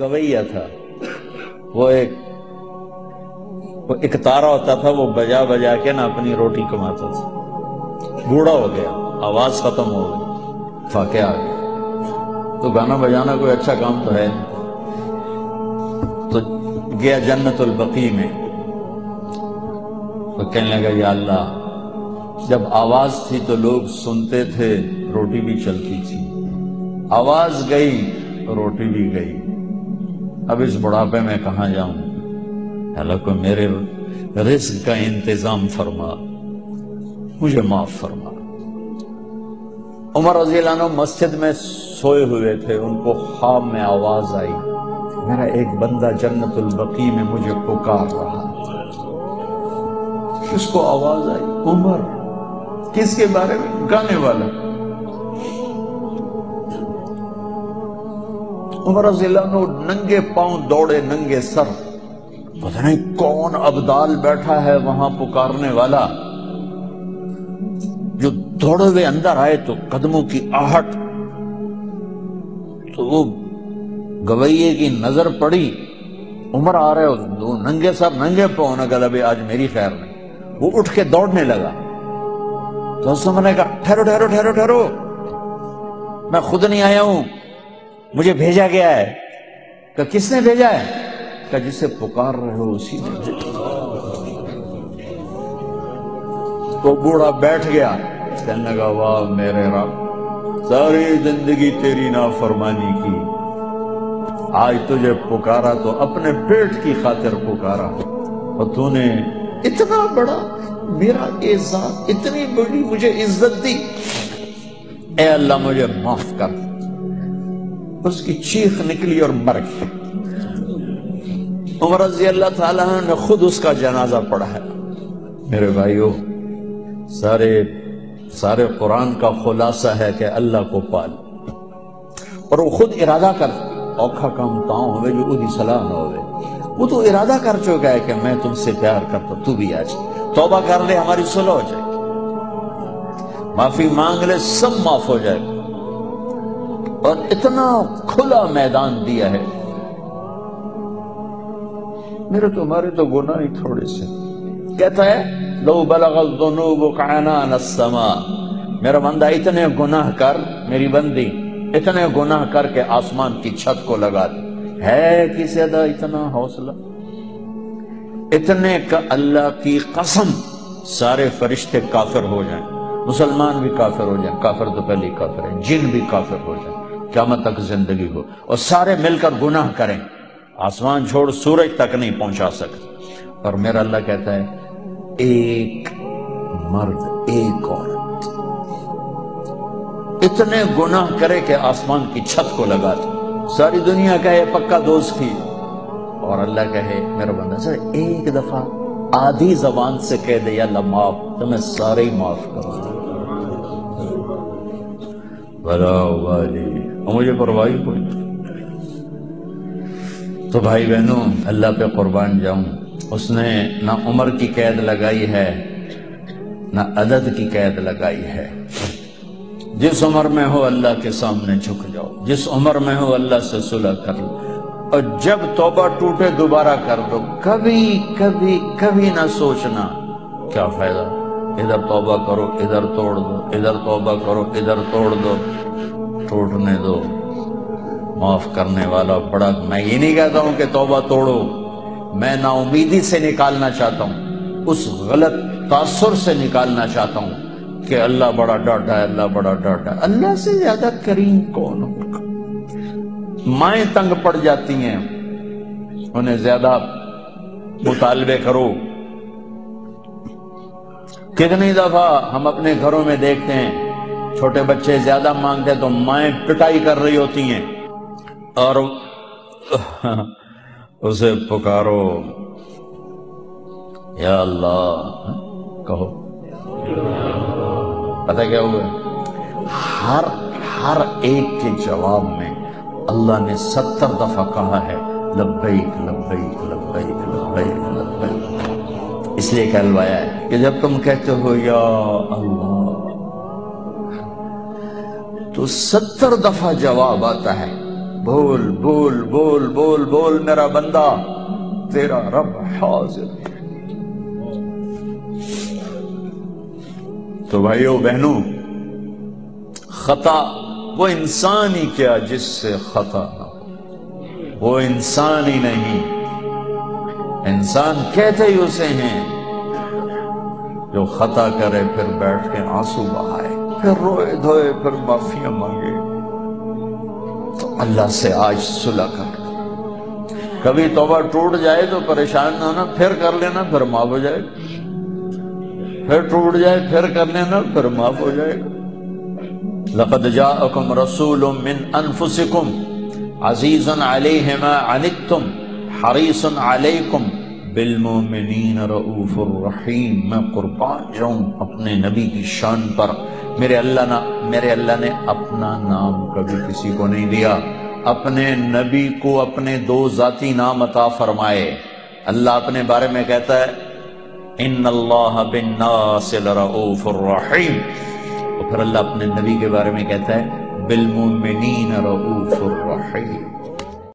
گویا تھا۔ وہ ایک وہ ایک تارا ہوتا تھا، وہ بجا بجا کے نا اپنی روٹی کماتا تھا۔ بوڑھا ہو گیا، آواز ختم ہو گئی فاقے آ گیا تو گانا بجانا کوئی اچھا کام تو ہے تو گیا جنت البقی میں۔ تو کہنے لگا، یا اللہ، جب آواز تھی تو لوگ سنتے تھے، روٹی بھی چلتی تھی۔ آواز گئی، روٹی بھی گئی۔ اب اس بڑھاپے میں کہاں جاؤں؟ اللہ کو میرے رزق کا انتظام فرما، مجھے معاف فرما۔ عمر رضی اللہ عنہ مسجد میں سوئے ہوئے تھے، ان کو خواب میں آواز آئی۔ میرا ایک بندہ جنت البقی میں مجھے پکار رہا۔ کس کو آواز آئی؟ عمر۔ کس کے بارے میں؟ گانے والا۔ عمر رضی اللہ عنہ ننگے پاؤں دوڑے ننگے سر۔ پتہ نہیں کون ابدال بیٹھا ہے وہاں پکارنے والا۔ جو دوڑے ہوئے اندر آئے تو قدموں کی آہٹ۔ تو وہ گوئیے کی نظر پڑی۔ عمر آ رہے دو ننگے سر، ننگے پاؤں نہ گلا آج میری خیر نہیں۔ وہ اٹھ کے دوڑنے لگا۔ تو اس نے کہا، ٹھہرو ٹھہرو ٹھہرو ٹھہرو۔ میں خود نہیں آیا ہوں۔ مجھے بھیجا گیا ہے۔ کہ کس نے بھیجا ہے؟ کہ جسے پکار رہے ہو اسی نے تو بوڑھا بیٹھ گیا۔ کہنے لگا، واہ میرے رب، ساری زندگی تیری نافرمانی کی۔ آج تجھے پکارا تو اپنے پیٹ کی خاطر پکارا۔ اور تو نے اتنا بڑا، میرا اعزاز اتنی بڑی مجھے عزت دی۔ اے اللہ، مجھے معاف کر۔ اس کی چیخ نکلی اور مر گئی۔ عمر رضی اللہ تعالیٰ نے خود اس کا جنازہ پڑھا ہے۔ میرے بھائیو سارے سارے قرآن کا خلاصہ ہے کہ اللہ کو پال۔ اور وہ خود ارادہ کر اوکھا کام تاؤں ہوئے جو ادھی صلاح نہ ہوئے۔ وہ تو ارادہ کر چکا ہے کہ میں تم سے پیار کرتا تو بھی آ جائے توبہ کر لے ہماری صلح ہو جائے۔ معافی مانگ لے سب معاف ہو جائے۔ اور اتنا کھلا میدان دیا ہے۔ میرے تمہارے تو گناہ ہی تھوڑے سے۔ کہتا ہے، لو بلغ الذنوب قعنان السماء۔ میرا بندہ، اتنے گناہ کر، میری بندی، اتنے گناہ کر کے آسمان کی چھت کو لگا دی ہے کسی ادا اتنا حوصلہ؟ اتنے کا اللہ کی قسم، سارے فرشتے کافر ہو جائیں۔ مسلمان بھی کافر ہو جائیں، کافر تو پہلے کافر ہیں، جن بھی کافر ہو جائیں۔ قیامت تک زندگی ہو اور سارے مل کر گناہ کریں۔ آسمان چھوڑ سورج تک نہیں پہنچا سکتے اور میرا اللہ کہتا ہے، ایک مرد، ایک عورت۔ اتنے گناہ کرے کہ آسمان کی چھت کو لگا دے۔ ساری دنیا کہے پکا دوست تھی اور اللہ کہے، میرا بندہ سر ایک دفعہ آدھی زبان سے کہہ دے، یا اللہ، معاف، تو میں سارے ہی معاف کروں۔ مجھے پرواہی کوئی تو بھائی بہنوں، اللہ پہ قربان جاؤں۔ اس نے نہ عمر کی قید لگائی ہے، نہ عدد کی قید لگائی ہے۔ جس عمر میں ہو اللہ کے سامنے جھک جاؤ، جس عمر میں ہو اللہ سے صلح کر لو۔ اور جب توبہ ٹوٹے دوبارہ کر دو۔ کبھی کبھی کبھی نہ سوچنا، کیا فائدہ؟ ادھر توبہ کرو، ادھر توڑ دو، ادھر توبہ کرو، ادھر توڑ دو۔ ٹوٹنے دو۔ معاف کرنے والا بڑا، میں یہ نہیں کہتا ہوں کہ توبہ توڑو۔ میں نا امیدی سے نکالنا چاہتا ہوں۔ اس غلط تاثر سے نکالنا چاہتا ہوں کہ اللہ بڑا ڈاٹا ہے، اللہ بڑا ڈاٹا ہے۔ اللہ سے زیادہ کریم کون ہوگا؟ مائیں تنگ پڑ جاتی ہیں۔ انہیں زیادہ مطالبے کرو۔ کتنی دفعہ ہم اپنے گھروں میں دیکھتے ہیں چھوٹے بچے زیادہ مانگتے تو مائیں پٹائی کر رہی ہوتی ہیں۔ اور اسے پکارو۔ یا اللہ، کہو۔ پتہ کیا ہوا؟ ہر ہر ایک کے جواب میں اللہ نے ستر دفعہ کہا ہے، لبیک لبیک لبیک لبیک لبیک۔ اس لیے کہلوایا ہے کہ جب تم کہتے ہو، یا اللہ تو ستر دفعہ جواب آتا ہے، بول بول بول بول بول، میرا بندہ، تیرا رب حاضر تو بھائیو بہنوں خطا وہ انسان ہی کیا جس سے خطا نہ ہو؟ وہ انسان ہی نہیں۔ انسان کہتے ہی اسے ہیں جو خطا کرے، پھر بیٹھ کے آنسو بہائے۔ پھر روئے دھوئے، پھر معافیاں مانگے۔ تو اللہ سے آج صلح کر۔ کبھی توبہ ٹوٹ جائے تو پریشان نہ ہونا، پھر کر لینا، پھر معاف ہو جائے۔ گا پھر ٹوٹ جائے، پھر کر لینا، پھر معاف ہو جائے۔ گا لقد جاءکم رسول من انفسکم عزیز علیہ ما عنتم حریص علیکم بالمومنین رؤوف الرحیم، میں قربان جاؤں اپنے نبی کی شان پر۔ میرے اللہ نہ میرے اللہ نے اپنا نام کبھی کسی کو نہیں دیا۔ اپنے نبی کو اپنے دو ذاتی نام عطا فرمائے۔ اللہ اپنے بارے میں کہتا ہے، ان اللہ بالناس لرؤوف الرحیم۔ اور پھر اللہ اپنے نبی کے بارے میں کہتا ہے بالمومنین رؤوف الرحیم۔